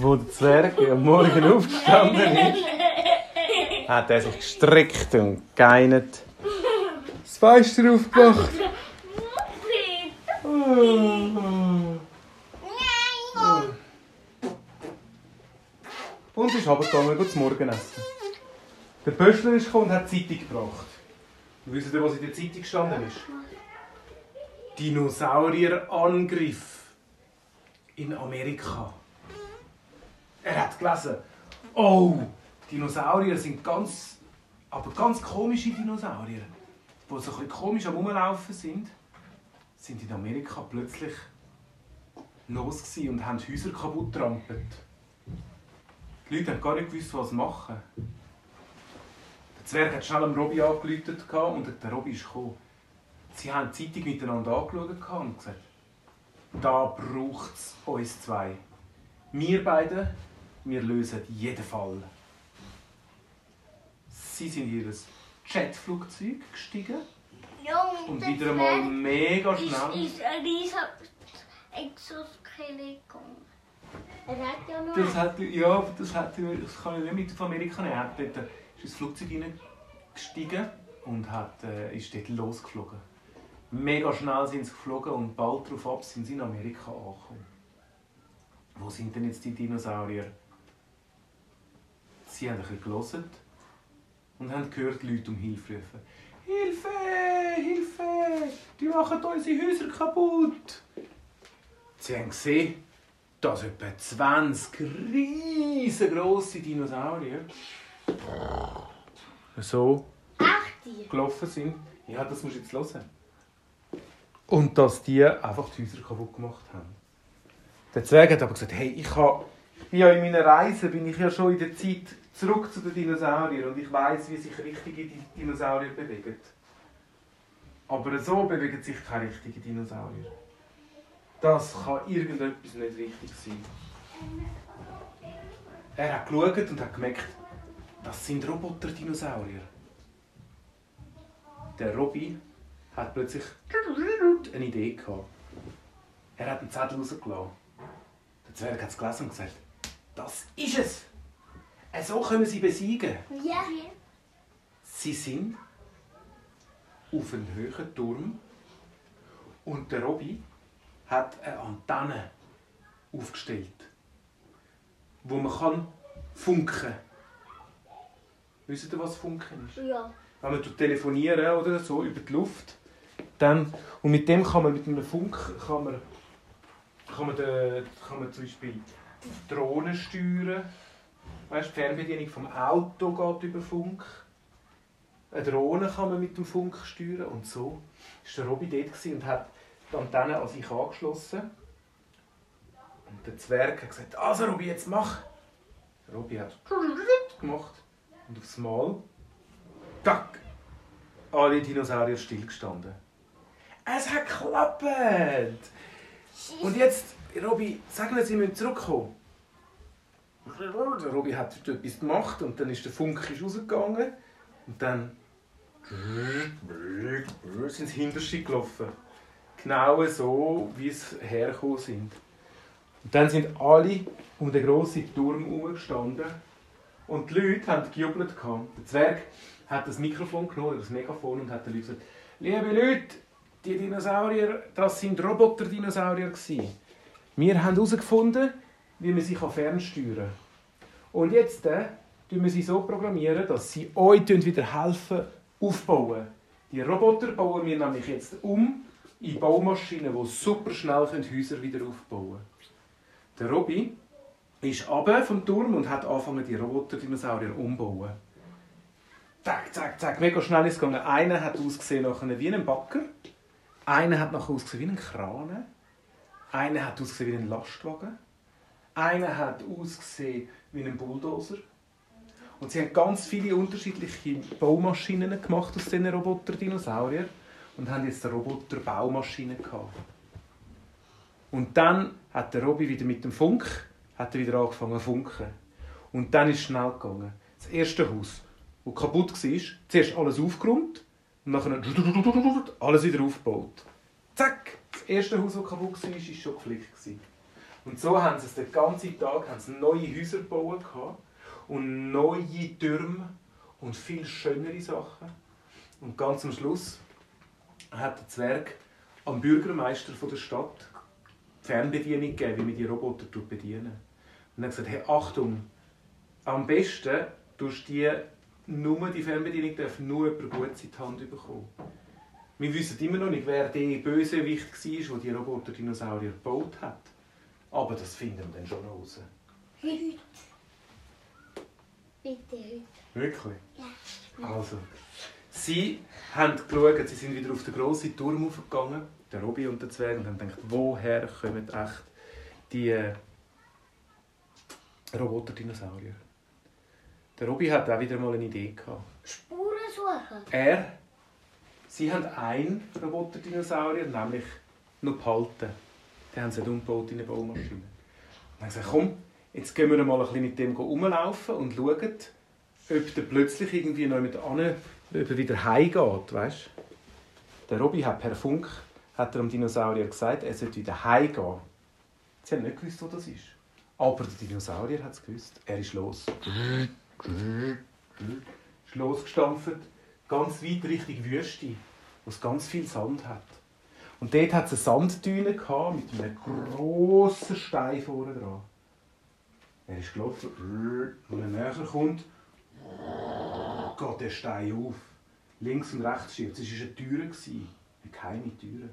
wo der Zwerg am Morgen aufgestanden ist, hat er sich gestreckt und geinert. Das Fenster aufgemacht. Und ist runtergegangen, zum Morgenessen. Der Pöstler ist gekommen und hat die Zeitung gebracht. Wisst ihr, was in der Zeitung gestanden ist? Dinosaurierangriff in Amerika. Er hat gelesen, oh, Dinosaurier sind ganz, aber ganz komische Dinosaurier, die so ein bisschen komisch am Rumlaufen sind, sind in Amerika plötzlich los und haben Häuser kaputt trampelt. Die Leute haben gar nicht gewusst, was machen. Der Zwerg hat schnell am Robby angeläutet und der Robby ist gekommen. Sie haben die Zeitung miteinander angeschaut und gesagt, da braucht es uns zwei. Wir beide, wir lösen jeden Fall. Sie sind in ihr Jetflugzeug gestiegen Ja, und wieder einmal mega schnell. Ist, ist ein riesiger Exoskeleton. Er hat ja nur Das hat, ja, das, hat, das kann ich nicht mit Amerika nehmen. Er hat dort, ist ins Flugzeug hineingestiegen und hat, äh, ist dort losgeflogen. Mega schnell sind sie geflogen und bald darauf ab sind sie in Amerika angekommen. Wo sind denn jetzt die Dinosaurier? Sie haben ein bisschen und haben gehört, Leute um Hilfe rufen. Hilfe! Hilfe! Die machen unsere Häuser kaputt! Sie haben gesehen, dass etwa 20 riesengroße Dinosaurier so gelaufen sind. Ja, das musst du jetzt hören. Und dass die einfach die Häuser kaputt gemacht haben. Der Zwerg hat aber gesagt, hey, ich, habe, ich bin ja in meiner Reise, bin ich ja schon in der Zeit zurück zu den Dinosauriern und ich weiß, wie sich richtige Dinosaurier bewegen. Aber so bewegen sich keine richtigen Dinosaurier. Das kann irgendetwas nicht richtig sein. Er hat geschaut und hat gemerkt, das sind Roboter-Dinosaurier. Der Robby hat plötzlich eine Idee gehabt. Er hat einen Zettel rausgelassen. Der Zwerg hat es gelesen und gesagt, das ist es. Äh, So können sie besiegen. Ja. Sie sind auf einem hohen Turm und der Robby hat eine Antenne aufgestellt, wo man kann funken. Wisst ihr, was funken ist? Ja. wenn man telefonieren oder so über die Luft, dann, und mit dem kann man, mit einem Funk, kann man, kann man, den, kann man zum Beispiel Drohnen steuern. Weißt, die Fernbedienung vom Auto geht über Funk. Eine Drohne kann man mit dem Funk steuern. Und so war der Robby dort und hat die Antenne an sich angeschlossen. Und der Zwerg hat gesagt, also Robby, jetzt mach. Der Robby hat gemacht. Und aufs Mal Tack! Alle Dinosaurier stillgestanden. Es hat geklappt! Und jetzt, Robby, sagen wir, Sie müssen zurückkommen. Der Robby hat etwas gemacht und dann ist der Funk rausgegangen. Und dann sind sie hinterste gelaufen. Genau so, wie sie hergekommen sind. Und dann sind alle um den grossen Turm herumgestanden und die Leute haben gejubelt. Der Zwerg hat das Mikrofon genommen, das Megafon, und hat den Leuten gesagt, liebe Leute, die Dinosaurier, das sind Roboter-Dinosaurier. Wir haben herausgefunden, wie man sie fernsteuern kann. Und jetzt äh, tun wir sie so programmieren, dass sie euch wieder helfen, aufbauen. Die Roboter bauen wir nämlich jetzt um in Baumaschinen, die super schnell Häuser wieder aufbauen können. Der Robby ist runter vom Turm und hat angefangen, die Roboter-Dinosaurier umzubauen. Zack, zack, zack, mega schnell ist es gegangen. Einer hat ausgesehen nachher wie ein Backer, einer hat nachher ausgesehen wie ein Kran, einer hat ausgesehen wie ein Lastwagen, einer hat ausgesehen wie ein Bulldozer. Und sie haben ganz viele unterschiedliche Baumaschinen gemacht aus diesen Roboter-Dinosauriern und haben jetzt eine Roboter-Baumaschine gehabt. Und dann hat der Robby wieder mit dem Funk hat er wieder angefangen zu funken. Und dann ist es schnell gegangen. Das erste Haus, das kaputt war, zuerst alles aufgeräumt und dann alles wieder aufgebaut. Zack! Das erste Haus, das kaputt war, war schon geflickt. Und so haben sie es den ganzen Tag haben sie neue Häuser gebaut und neue Türme und viel schönere Sachen. Und ganz am Schluss hat der Zwerg am Bürgermeister der Stadt die Fernbedienung gegeben, wie man die Roboter bedienen. Und er hat gesagt, hey, Achtung, am besten tust die nur die Fernbedienung darf nur jemand gut in die Hand bekommen. Wir wissen immer noch nicht, wer der Bösewicht war, der die Roboter-Dinosaurier gebaut hat. Aber das finden wir dann schon raus. Heute. Bitte heute. Wirklich? Ja. Also, sie haben geschaut, sie sind wieder auf den grossen Turm aufgegangen, der Robby und der Zwerg, und haben gedacht, woher kommen echt die äh, Roboter-Dinosaurier? Der Robby hat auch wieder mal eine Idee gehabt. Spuren suchen. Er, sie haben einen Roboter-Dinosaurier, nämlich noch behalten. Den haben sie nicht umgebaut in eine Baumaschine. Dann haben sie gesagt, komm, jetzt gehen wir mal ein mit dem rumlaufen und schauen, ob der plötzlich irgendwie noch mit an, ob er wieder heimgeht, weißt? Der Robby hat per Funk hat er dem Dinosaurier gesagt, er sollte wieder heimgehen. Sie haben nicht gewusst, wo das ist. Aber der Dinosaurier hat es gewusst. Er ist los. ist losgestampft, ganz weit Richtung Wüste, wo es ganz viel Sand hat. Und dort hat es eine Sanddüne gehabt, mit einem grossen Stein vorne dran. Er ist gelaufen, und wenn er näher kommt, geht der Stein auf. Links und rechts schiebt. Es war eine Tür, eine geheime Tür.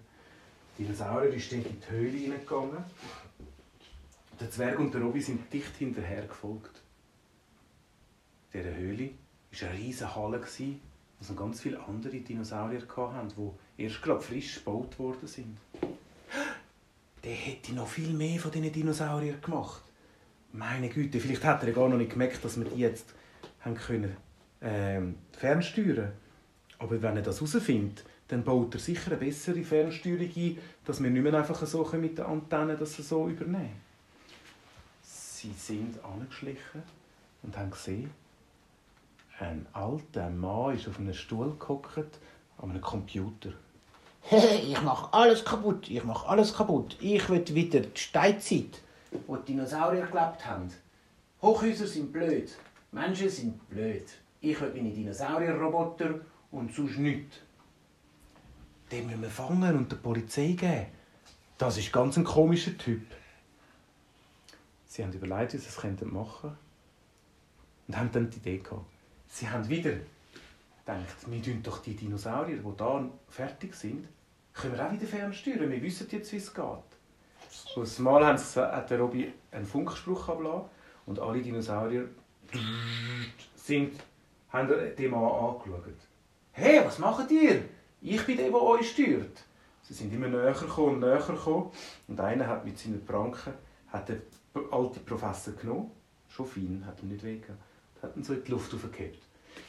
Der Dinosaurier ist in die Höhle hineingegangen. Der Zwerg und der Robby sind dicht hinterher gefolgt. In dieser Höhle war eine riesige Halle, wo es ganz viele andere Dinosaurier hatten, die erst gerade frisch gebaut worden sind. Der hätte noch viel mehr von diesen Dinosauriern gemacht. Meine Güte, vielleicht hat er gar noch nicht gemerkt, dass wir die jetzt haben können, ähm, fernsteuern Aber wenn er das herausfindet, dann baut er sicher eine bessere Fernsteuerung ein, dass wir nicht mehr einfach so mit den Antennen das so übernehmen. Sie sind angeschlichen und haben gesehen, ein alter Mann ist auf einem Stuhl gehockt an einem Computer. Ich mache alles kaputt, ich mache alles kaputt. Ich will wieder die Steinzeit, wo die Dinosaurier gelebt haben. Hochhäuser sind blöd, Menschen sind blöd. Ich will meine Dinosaurierroboter und sonst nichts. Den müssen wir fangen und der Polizei geben. Das ist ganz ein komischer Typ. Sie haben überlegt, wie sie es machen könnten. Und haben dann die Idee gehabt. Sie haben wieder gedacht, wir tun doch die Dinosaurier, die hier fertig sind, können wir auch wieder fernsteuern. Wir wissen jetzt, wie es geht. Aus Mal haben sie, hat der Robby einen Funkspruch abgelassen und alle Dinosaurier sind, haben den Mann angeschaut. «Hey, was macht ihr? Ich bin der, der euch steuert.» Sie sind immer näher gekommen und näher gekommen. Und einer hat mit seinen Pranken hat den alten Professor genommen. Schon fein, hat ihm nicht wehgetan. Hat ihn so in die Luft aufgehebt.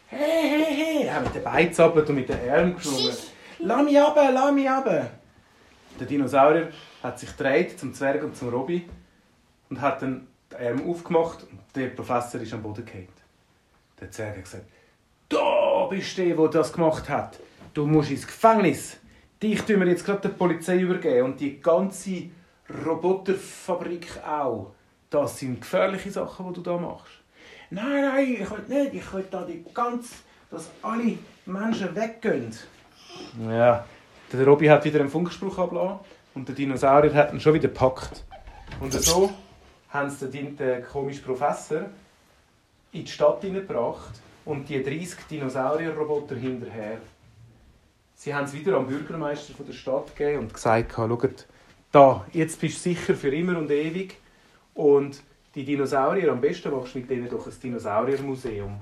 «Hey, hey, hey!» Er hat mit den Beinen und mit den Armen geschwungen. «Lass mich runter, lass mich runter!» Der Dinosaurier hat sich gedreht zum Zwerg und zum Robby und hat dann den Arm aufgemacht und der Professor ist am Boden gefallen. Der Zwerg hat gesagt, «Da bist du der, der das gemacht hat. Du musst ins Gefängnis. Dich tun wir jetzt gerade der Polizei übergeben und die ganze Roboterfabrik auch. Das sind gefährliche Sachen, die du da machst.» «Nein, nein, ich will nicht. Ich will da die ganz, dass alle Menschen weggehen.» Ja, der Robby hat wieder einen Funkspruch abgelassen und der Dinosaurier hat ihn schon wieder gepackt. Und so haben sie den, den komischen Professor in die Stadt hineingebracht und die 30 Dinosaurierroboter hinterher. Sie haben es wieder am Bürgermeister von der Stadt gegeben und gesagt, schaut, da, jetzt bist du sicher für immer und ewig und die Dinosaurier, am besten machst du mit denen doch ein Dinosauriermuseum.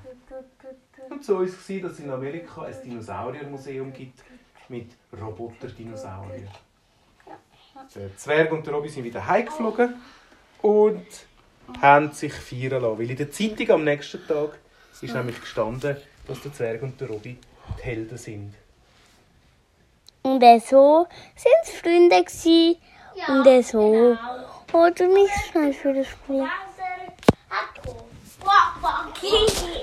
Und so war es, dass es in Amerika ein Dinosauriermuseum gibt mit Roboter-Dinosauriern. Der Zwerg und der Robby sind wieder heimgeflogen und haben sich feiern lassen. Weil in der Zeitung am nächsten Tag ist nämlich gestanden, dass der Zwerg und der Robby die Helden sind. Und so sind es Freunde gewesen. Ja, Und so genau. hat er nicht schnell für das Spiel. Quack.